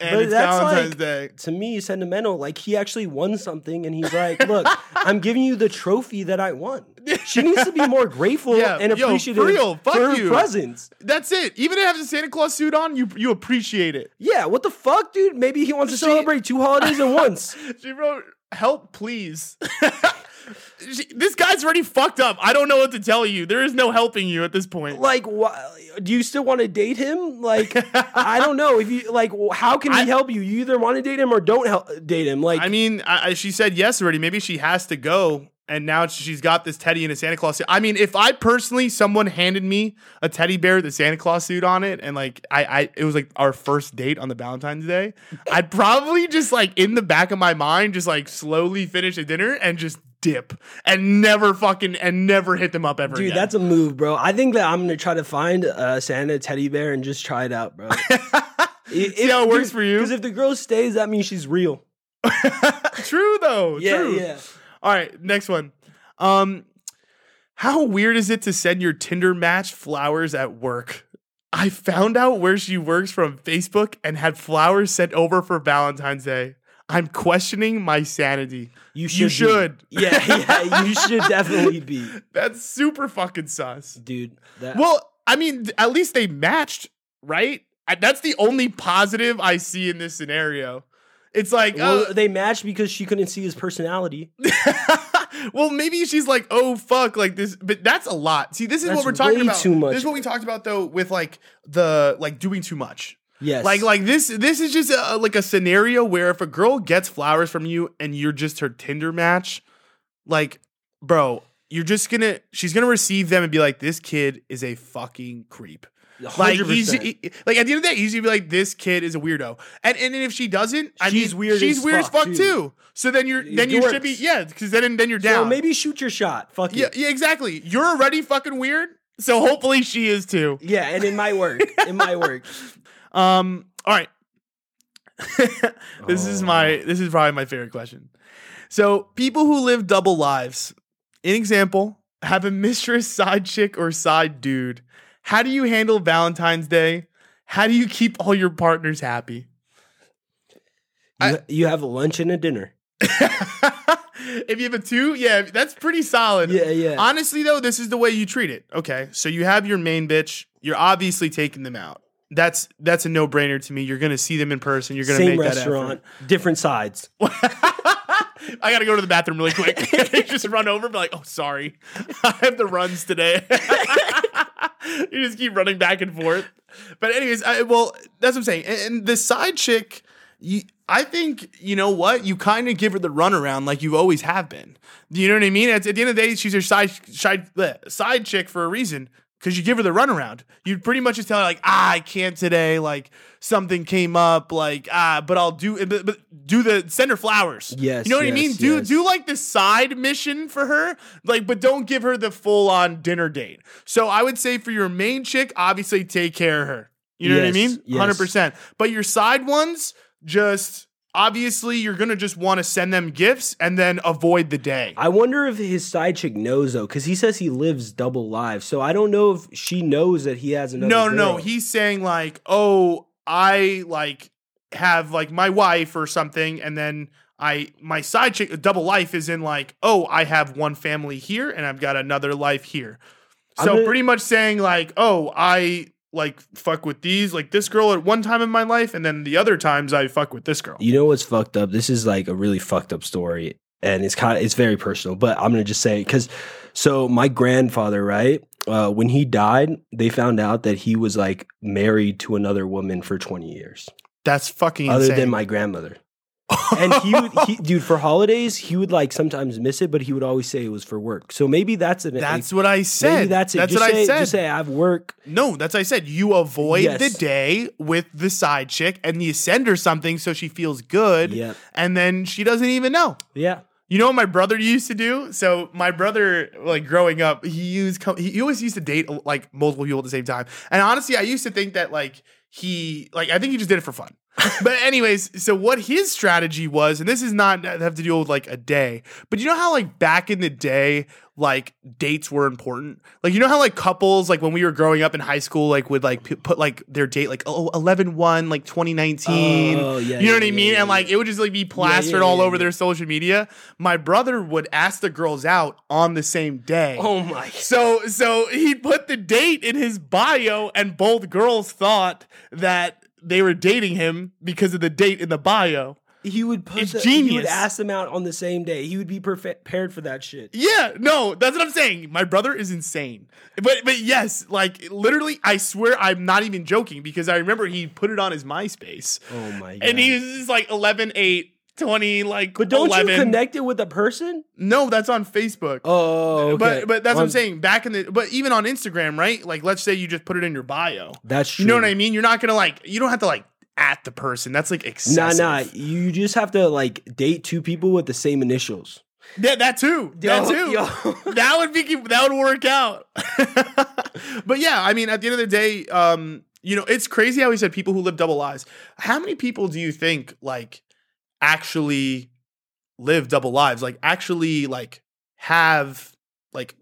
and But it's Valentine's like- Day. To me, sentimental. Like he actually won something, and he's like, "Look, I'm giving you the trophy that I won." She needs to be more grateful Yeah, and yo, for appreciative real, fuck for her you. presents. That's it. Even if it has a Santa Claus suit on, you you appreciate it. Yeah, what the fuck, dude? Maybe he wants to She- celebrate two holidays at once. She wrote, "Help, please." This guy's already fucked up. I don't know what to tell you. There is no helping you at this point. Like, why, do you still want to date him? Like, I don't know if you like. How can he help you? You either want to date him or don't help date him. Like, I mean, I, I- she said yes already. Maybe she has to go, and now she's got this teddy in a Santa Claus suit. I mean, if I personally, someone handed me a teddy bear with a Santa Claus suit on it, and like I, I, it was like our first date on the Valentine's Day, I'd probably just like in the back of my mind, just like slowly finish the dinner and just dip and never fucking and never hit them up ever dude, again. that's a move, bro. I think that I'm gonna try to find a Santa teddy bear and just try it out, bro. See how it works for you? Because if the girl stays, that means she's real. true though. Yeah, true. yeah. All right, next one. Um, how weird is it to send your Tinder match flowers at work? I found out where she works from Facebook and had flowers sent over for Valentine's Day. I'm questioning my sanity. You should. You should. Yeah, yeah. You should definitely be, That's super fucking sus. dude. That, Well, I mean, at least they matched, right? That's the only positive I see in this scenario. It's like, well, uh, they matched because she couldn't see his personality. well, maybe she's like, oh fuck, like this, but that's a lot. See, this is That's what we're talking about. too much. This is what we talked about though, with like the like doing too much. Yes. Like like this this is just a, like a scenario where if a girl gets flowers from you and you're just her Tinder match, like bro, you're just gonna she's gonna receive them and be like, this kid is a fucking creep. Like he's 100%. he- like at the end of the day, he's gonna be like, this kid is a weirdo. And and if she doesn't, I She's mean, weird She's as weird as fuck, fuck too. So then you're then you should be yeah, because then then you're down. So maybe shoot your shot. Fuck yeah, it. yeah, exactly. You're already fucking weird. So hopefully she is too. Yeah, and it might work. It might work. Um. All right. this is Oh. my. This is probably my favorite question. So people who live double lives, in example, have a mistress, side chick, or side dude. How do you handle Valentine's Day? How do you keep all your partners happy? You, you have a lunch and a dinner. if you have a two, yeah, that's pretty solid. Yeah, yeah. Honestly, though, this is the way you treat it. Okay, so you have your main bitch. You're obviously taking them out. That's that's a no brainer to me. You're gonna see them in person. You're gonna Same make restaurant, different sides. I gotta go to the bathroom really quick. just run over, and be like, "Oh, sorry, I have the runs today." you just keep running back and forth. But anyways, I, well, that's what I'm saying. And, and the side chick, You, I think you know what you kind of give her the runaround like you always have been. You know what I mean? At, at the end of the day, she's your side side bleh, side chick for a reason because you give her the runaround. You pretty much just tell her like, ah, I can't today. Like something came up. Like ah, but I'll do. But, but do the send her flowers. Yes, you know what I mean. Do yes. do like the side mission for her. Like, but don't give her the full on dinner date. So I would say for your main chick, obviously take care of her. You know what I Yes, mean? yes. Hundred percent. But your side ones, just obviously you're gonna just want to send them gifts and then avoid the day. I wonder if his side chick knows though, because he says he lives double lives. So I don't know if she knows that he has another. no, no, no. He's saying like, oh, I like have like my wife or something, and then I my side chick double life is in like, oh, I have one family here and I've got another life here. So gonna- pretty much saying like, oh, I like fuck with these like this girl at one time in my life, and then the other times I fuck with this girl. You know what's fucked up? This is like a really fucked up story, and it's kind of it's very personal. But I'm gonna just say because so my grandfather, right? Uh, when he died, they found out that he was like married to another woman for 20 years, That's fucking other insane. than my grandmother. And he would, he, dude, for holidays, he would like sometimes miss it, but he would always say it was for work. So maybe that's an. That's like, what I said. Maybe that's it. That's just what say, I said. Just say I have work. No, that's what I said. You avoid Yes. the day with the side chick and you send her something so she feels good. Yep. And then she doesn't even know. Yeah. You know what my brother used to do? So my brother, like growing up, he used he always used to date like multiple people at the same time. And honestly, I used to think that like he like I think he just did it for fun. But anyways, so what his strategy was, and this is not have to deal with like a day, but you know how like back in the day, like dates were important. Like you know how like couples like when we were growing up in high school, like would like p- put like their date like oh 11 1 like 2019. Oh, yeah, you know yeah, what I yeah, mean? and like it would just like be plastered all over their social media. My brother would ask the girls out on the same day. Oh my. So so he put the date in his bio, and both girls thought that they were dating him because of the date in the bio. He would put It's the, He would ask them out on the same day. He would be prepared for that shit. Yeah, no, that's what I'm saying. My brother is insane. But but yes, like literally, I swear I'm not even joking because I remember he put it on his MySpace. Oh my god. And he was just like 11, 8, 20, like but don't 11. you connect it with a person? No, that's on Facebook. Oh, okay. But but that's what I'm saying. Back in the but even on Instagram, right? Like let's say you just put it in your bio. That's true. You know what I mean? You're not gonna like you don't have to like at the person. That's like Nah, excessive. nah. nah. You just have to like date two people with the same initials. Yeah, that too. that too. yo. that would be that would work out. but yeah, I mean, at the end of the day, um, you know, it's crazy how he said people who live double lives. How many people do you think like actually live double lives? Like actually like have like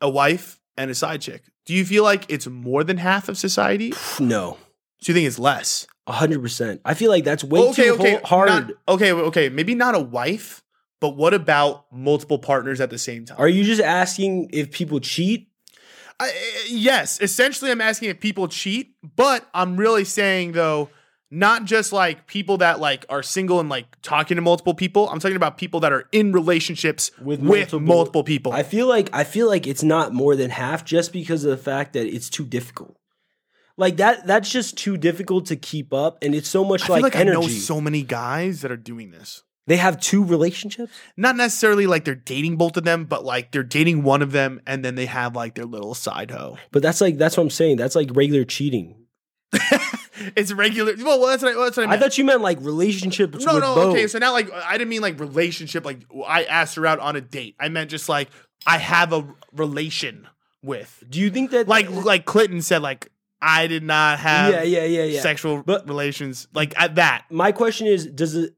a wife and a side chick? Do you feel like it's more than half of society? No, Do you think it's less? hundred percent. I feel like that's way too ho- hard. not- okay, okay, maybe not a wife, but what about multiple partners at the same time? Are you just asking if people cheat? I, yes, essentially, I'm asking if people cheat, but I'm really saying though, not just like people that like are single and like talking to multiple people. I'm talking about people that are in relationships with, With multiple, multiple- people. I feel like I feel like it's not more than half just because of the fact that it's too difficult. Like that that's just too difficult to keep up and it's so much I feel like, like I know so many guys that are doing this. they have two relationships? Not necessarily like they're dating both of them, but like they're dating one of them and then they have like their little side hoe. But that's like that's what I'm saying. That's like regular cheating. it's regular. Well, that's what I, that's what I I thought you meant like relationships no, no. both. Okay, so now like I didn't mean like relationship. Like I asked her out on a date. I meant just like I have a relation with. Do you think that Like like Clinton said. Like I did not have yeah, yeah, yeah, yeah. sexual But- relations. Like at that. My question is, does it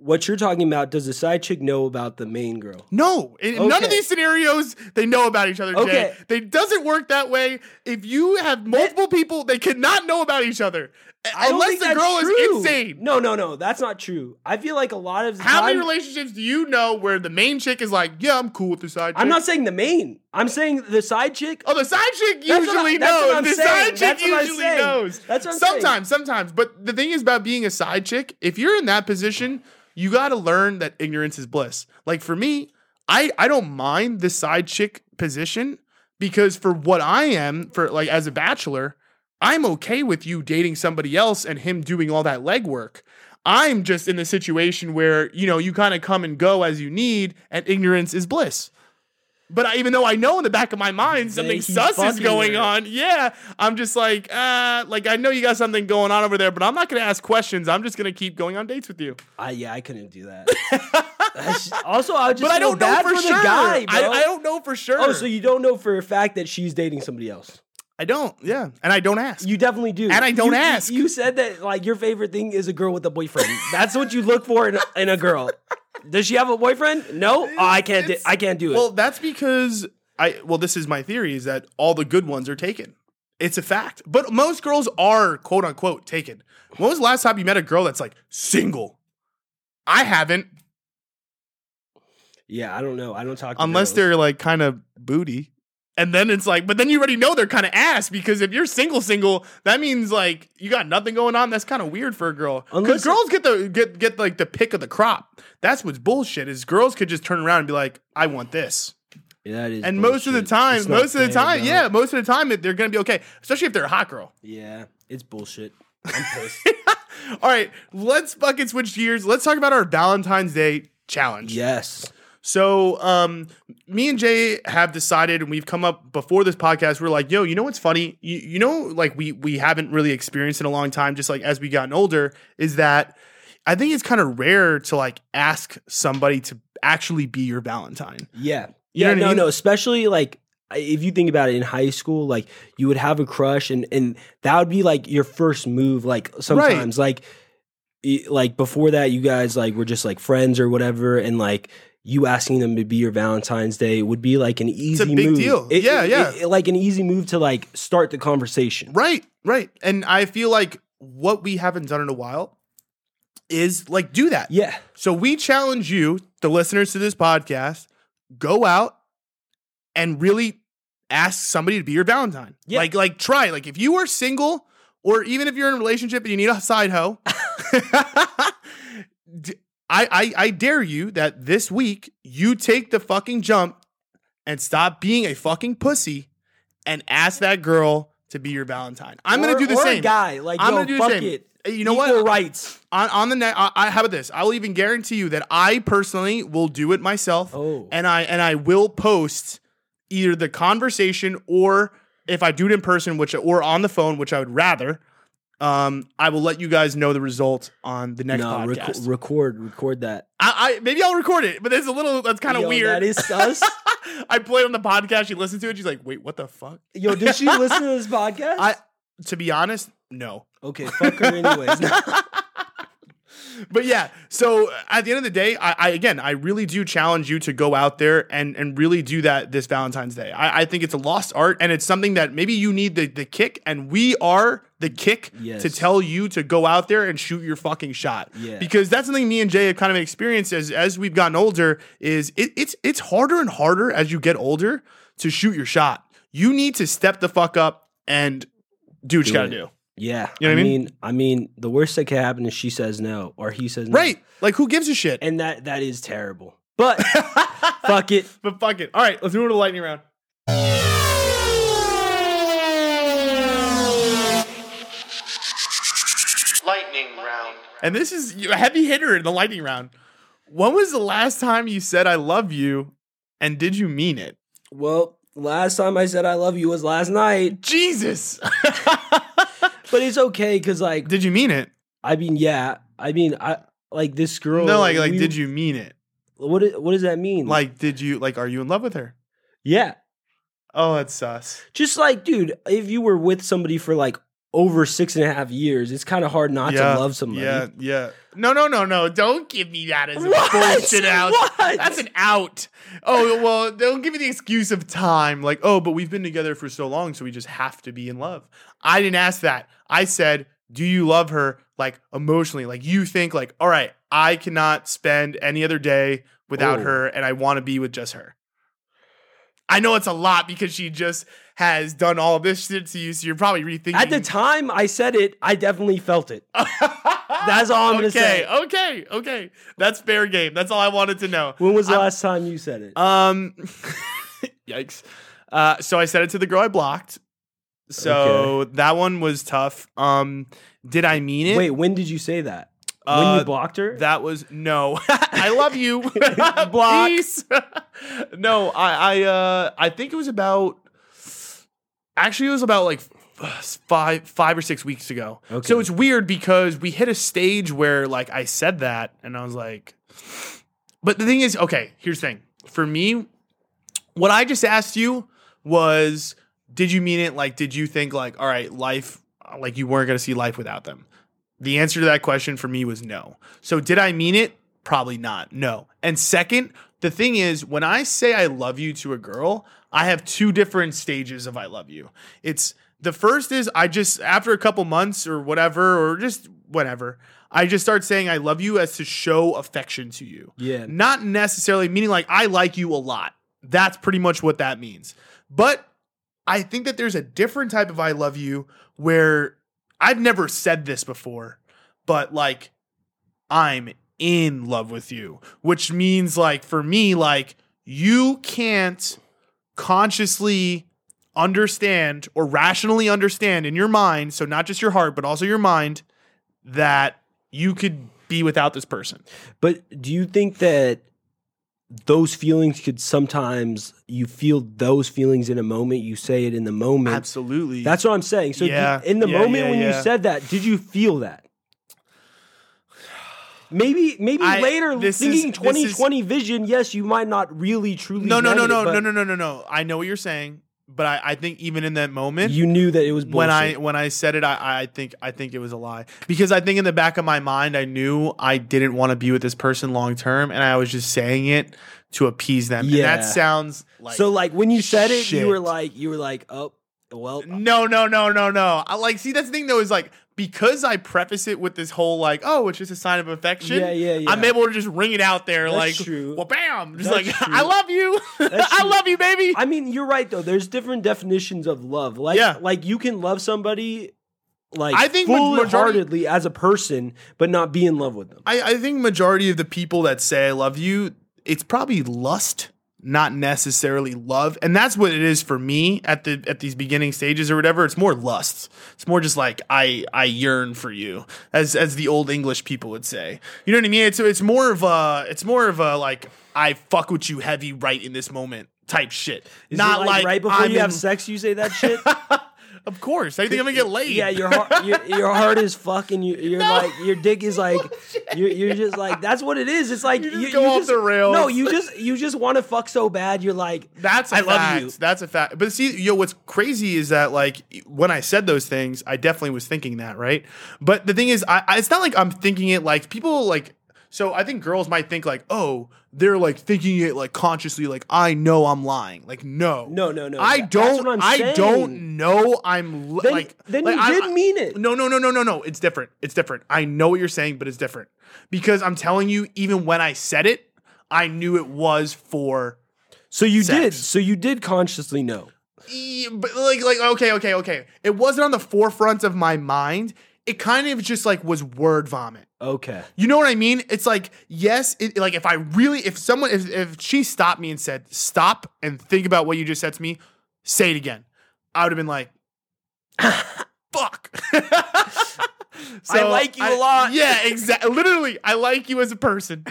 what you're talking about? Does the side chick know about the main girl? No, in none of these scenarios they know about each other. Jay. Okay. they doesn't work that way. If you have multiple people, they cannot know about each other I unless the girl true. is insane. No, no, no, that's not true. I feel like a lot of How time, many relationships do you know where the main chick is like, yeah, I'm cool with the side chick? I'm not saying the main. I'm saying the side chick. Oh, the side chick That's I- usually what knows. I'm The saying. side chick That's usually knows. That's what I'm saying. sometimes, sometimes. But the thing is about being a side chick, if you're in that position, you got to learn that ignorance is bliss. Like for me, I I don't mind the side chick position because for what I am, for like as a bachelor, I'm okay with you dating somebody else and him doing all that legwork. I'm just in the situation where, you know, you kind of come and go as you need, and ignorance is bliss. But I, even though I know in the back of my mind something sus is going her. on, yeah, I'm just like, uh, like I know you got something going on over there, but I'm not gonna ask questions. I'm just gonna keep going on dates with you. I yeah, I couldn't do that. Also, I just But I don't know for, for sure. guy, bro. I, I don't know for sure. oh, so you don't know for a fact that she's dating somebody else? I don't, yeah, and I don't ask. You definitely do. And I don't You- you- ask. You said that like your favorite thing is a girl with a boyfriend. That's what you look for in a, in a girl. Does she have a boyfriend? No. Oh, I can't. Do, I can't do it. Well, that's because I well, this is my theory is that all the good ones are taken. It's a fact. But most girls are quote unquote taken. When was the last time you met a girl that's like single? I haven't, yeah, I don't know. I don't talk to unless girls. they're like kind of booty. And then it's like, but then you already know they're kind of ass because if you're single, single, that means like you got nothing going on. That's kind of weird for a girl. Because girls get the get get like the pick of the crop. That's what's bullshit. Is girls could just turn around and be like, I want this. Yeah, that is And most of the bullshit. time, It's most of the time, yeah, most of the time they're gonna be okay, especially if they're a hot girl. Yeah, it's bullshit. I'm pissed. All right, let's fucking switch gears. Let's talk about our Valentine's Day challenge. yes. So, um, me and Jay have decided, and we've come up before this podcast. We're like, yo, you know what's funny? You, you know, like we we haven't really experienced in a long time. Just like as we gotten older, is that I think it's kind of rare to like ask somebody to actually be your Valentine. Yeah. You yeah, what I no, mean? no. Especially like if you think about it in high school, like you would have a crush, and and that would be like your first move. Like sometimes, like e- like before that, you guys like were just like friends or whatever, and like you asking them to be your Valentine's Day would be like an easy big move. deal. It- Yeah, it- yeah. it- like an easy move to like start the conversation. Right, right. And I feel like what we haven't done in a while is like do that. Yeah. So we challenge you, the listeners to this podcast, go out and really ask somebody to be your Valentine. Yeah. Like, like try. Like if you are single, or even if you're in a relationship and you need a side hoe, I, I I dare you that this week you take the fucking jump and stop being a fucking pussy and ask that girl to be your Valentine. I'm gonna do the or same. A guy, like I'm yo, gonna do the fuck same. it. You know Equal what? rights. on on the net I, I how about this i will even guarantee you that i personally will do it myself Oh. and i and i will post either the conversation or if i do it in person which or on the phone which i would rather um i will let you guys know the result on the next No, rec- podcast record, record that. I, I maybe i'll record it but it's a little that's kind of weird That is sus. i played on the podcast she listened to it she's like wait what the fuck Yo, did she listen to this podcast? i to be honest no okay, fuck her anyways. but yeah, so at the end of the day, I, I again, I really do challenge you to go out there and and really do that this Valentine's Day. I, I think it's a lost art, and it's something that maybe you need the the kick, and we are the kick Yes. to tell you to go out there and shoot your fucking shot. Yeah. because that's something me and Jay have kind of experienced as as we've gotten older. Is it, it's it's harder and harder as you get older to shoot your shot. You need to step the fuck up and do what you got to do. yeah, You know what I I mean? mean, I mean, the worst that could happen is she says no or he says no. Right? Like who gives a shit? and that that is terrible. But fuck it. But fuck it. All right, let's move to the lightning round. And this is a heavy hitter in the lightning round. When was the last time you said I love you and did you mean it? Well, last time I said I love you was last night, Jesus. but it's okay because like did you mean it? I mean, yeah, I mean, I like this girl. no, like like we- did you mean it? What what does that mean? Like did you like are you in love with her? yeah, Oh, that's sus. just like dude, if you were with somebody for like over six and a half years, it's kind of hard not yeah, to love somebody. Yeah, yeah. No, no, no, no. Don't give me that as a What? bullshit out. What? That's an out. Oh, well, don't give me the excuse of time. Like, oh, but we've been together for so long, so we just have to be in love. I didn't ask that. I said, do you love her like emotionally? Like you think like, all right, I cannot spend any other day without Oh. her and I want to be with just her. I know it's a lot because she just has done all of this shit to you, so you're probably rethinking. At the time I said it, I definitely felt it. That's all I'm gonna okay, say. Okay, okay, okay. That's fair game. That's all I wanted to know. When was the I'm- last time you said it? Um, yikes. Uh, so I said it to the girl I blocked. So that one was tough. Um, did I mean it? Wait, when did you say that? When Uh, you blocked her? That was no. I love you. Block. Peace. no, I I uh I think it was about actually it was about like five five or six weeks ago. Okay. So it's weird because we hit a stage where like I said that and I was like But the thing is, okay, here's the thing. For me, what I just asked you was did you mean it like did you think like all right, life like you weren't going to see life without them? The answer to that question for me was no. So did I mean it? Probably not. No. And second, the thing is, when I say I love you to a girl, I have two different stages of I love you. It's the first is I just, after a couple months or whatever, or just whatever, I just start saying I love you as to show affection to you. Yeah. Not necessarily meaning like I like you a lot. That's pretty much what that means. But I think that there's a different type of I love you where I've never said this before, but like I'm in love with you, which means like for me, like you can't consciously understand or rationally understand in your mind, so not just your heart, but also your mind, that you could be without this person. But do you think that those feelings could sometimes you feel those feelings in a moment, you say it in the moment? Absolutely. That's what I'm saying. So Yeah, did- in the yeah, moment yeah, when you said that, did you feel that? Maybe maybe I- later is- thinking is- 2020 vision, yes, you might not really truly no, no, no, it, no, no, no, no, no, no. I know what you're saying, but I, I think even in that moment, You knew that it was bullshit. when I when I said it, I, I think I think it was a lie because I think in the back of my mind I knew I didn't want to be with this person long term, and I was just saying it to appease them. Yeah. and that sounds like so like when you said it, you were like you were like, "Oh, well, no, no, no, no, no. I like see that's the thing though is like because I preface it with this whole like oh it's just a sign of affection. Yeah, yeah, yeah. I'm able to just ring it out there That's like true. well bam just That's like true. I love you, I love you, baby. I mean, you're right though. There's different definitions of love. Like, Yeah. like you can love somebody like I think full majority- heartedly as a person, but not be in love with them. I, I think majority of the people that say I love you, it's probably lust, not necessarily love. And that's what it is for me at the at these beginning stages or whatever. It's more lust. It's more just like I I yearn for you, as as the old English people would say. You know what I mean? It's it's more of a it's more of a like I fuck with you heavy right in this moment type shit. Is not it like, right before I'm you have sex, you say that shit. Of course, I think I'm gonna get laid. Yeah, your heart, your, your heart is fucking. You, you're like your dick is like. Oh, you're, you're just like that's what it is. It's like You just go off the rails. No, you just you just want to fuck so bad. You're like That's I love you. That's a fact. But see, yo, what's crazy is that like when I said those things, I definitely was thinking that, right? But the thing is, I, I it's not like I'm thinking it like people like. So I think girls might think like, oh, they're like thinking it like consciously, like I know I'm lying. Like no, No, no, no. I don't. I don't know. I'm l- Then- like. then like, you I'm- did mean it. No, no, no, no, no, no. It's different. It's different. I know what you're saying, but it's different because I'm telling you, even when I said it, I knew it was for so you Sex. did so you did consciously know. Yeah, but like like okay okay okay it wasn't on the forefront of my mind it kind of just like was word vomit. Okay. you know what i mean? It's like yes it, like if i really if someone if, if she stopped me and said stop and think about what you just said to me say it again. I would have been like fuck. I like you a lot. yeah exactly literally i like you as a person.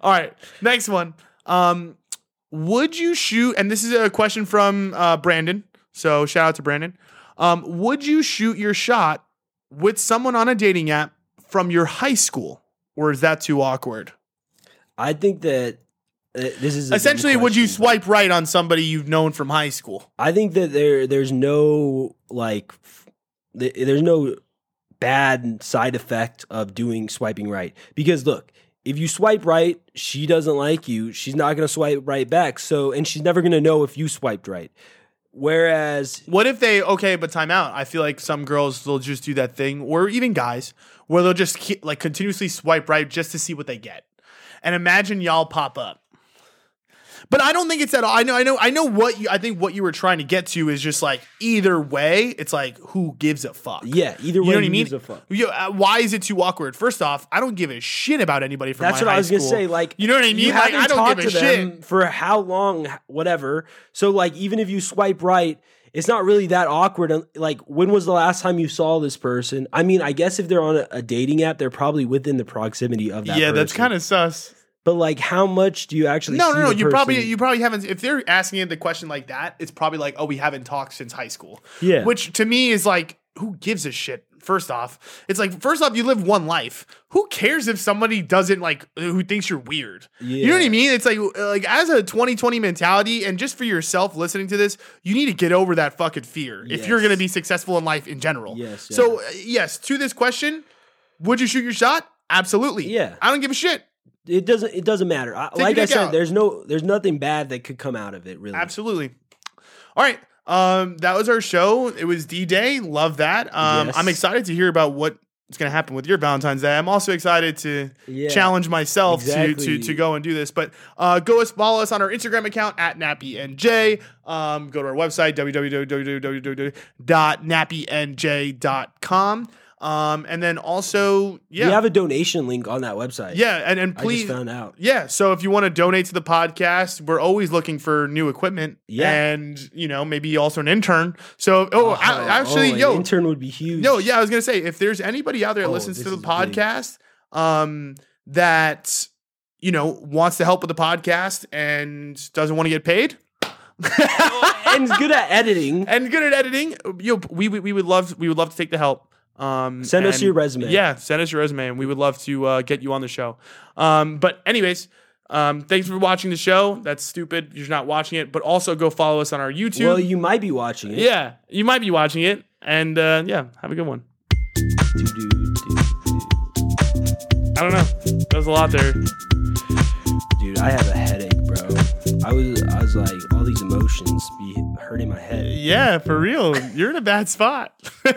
All right next one. Um would you shoot and this is a question from uh, brandon. So shout out to brandon um, would you shoot your shot with someone on a dating app from your high school or is that too awkward? I think that uh, this is essentially would you swipe right on somebody you've known from high school? I think that there there's no like f- there's no bad side effect of doing swiping right. Because look if you swipe right she doesn't like you she's not going to swipe right back so and she's never going to know if you swiped right whereas what if they okay but time out. I feel like some girls they'll just do that thing or even guys where they'll just keep, like continuously swipe right just to see what they get. And imagine y'all pop up but I don't think it's at all. I know, I know, I know what you. I think what you were trying to get to is just like either way, it's like who gives a fuck. yeah either way You know what I who mean? gives a fuck. You- uh, why is it too awkward? First off, I don't give a shit about anybody from That's what I was gonna say. Like, you know what I mean? You Like, I don't talked give a shit. for how long, whatever. So, like, even if you swipe right, it's not really that awkward. Like, when was the last time you saw this person? I mean, I guess if they're on a, a dating app, they're probably within the proximity of that. yeah, that's kind of sus. But like, how much do you actually? No, no, no. You probably you probably haven't. If they're asking it the question like that, it's probably like, oh, we haven't talked since high school. Yeah. Which to me is like, who gives a shit? First off, it's like first off, you live one life. Who cares if somebody doesn't like who thinks you're weird? yeah. You know what I mean? It's like like as a 2020 mentality, and just for yourself listening to this, you need to get over that fucking fear if you're gonna be successful in life in general. Yes, So uh, yes, to this question, would you shoot your shot? Absolutely. Yeah. I don't give a shit. It doesn't. It doesn't matter. I, like I said, out. there's no. There's nothing bad that could come out of it. Really. Absolutely. All right. Um, that was our show. It was D Day. Love that. Um, Yes. I'm excited to hear about what is going to happen with your Valentine's Day. I'm also excited to Yeah. challenge myself to, to to go and do this. But uh, go us follow us on our Instagram account at nappynj. Um, go to our website www.nappynj.com. Um, and then also yeah, We have a donation link on that website. yeah, and and I please just found out. yeah, so if you want to donate to the podcast, we're always looking for new equipment. Yeah. and you know maybe also an intern. So oh, I, actually, oh, an yo, intern would be huge. No, yeah, I was gonna say if there's anybody out there that Oh, listens to the is big. podcast, um, that you know wants to help with the podcast and doesn't want to get paid. and good at editing. and good at editing, yo, we, we we would love we would love to take the help. Um, Send us your resume. Yeah, send us your resume, and we would love to uh, get you on the show. Um, but anyways, um, thanks for watching the show. That's stupid. You're not watching it, but also go follow us on our YouTube. Well, you might be watching it. yeah, you might be watching it, and uh, yeah, have a good one. I don't know. There's a lot there. Dude, I have a headache, bro. I was, I was like, all these emotions be hurting my head. Yeah, for real. You're in a bad spot.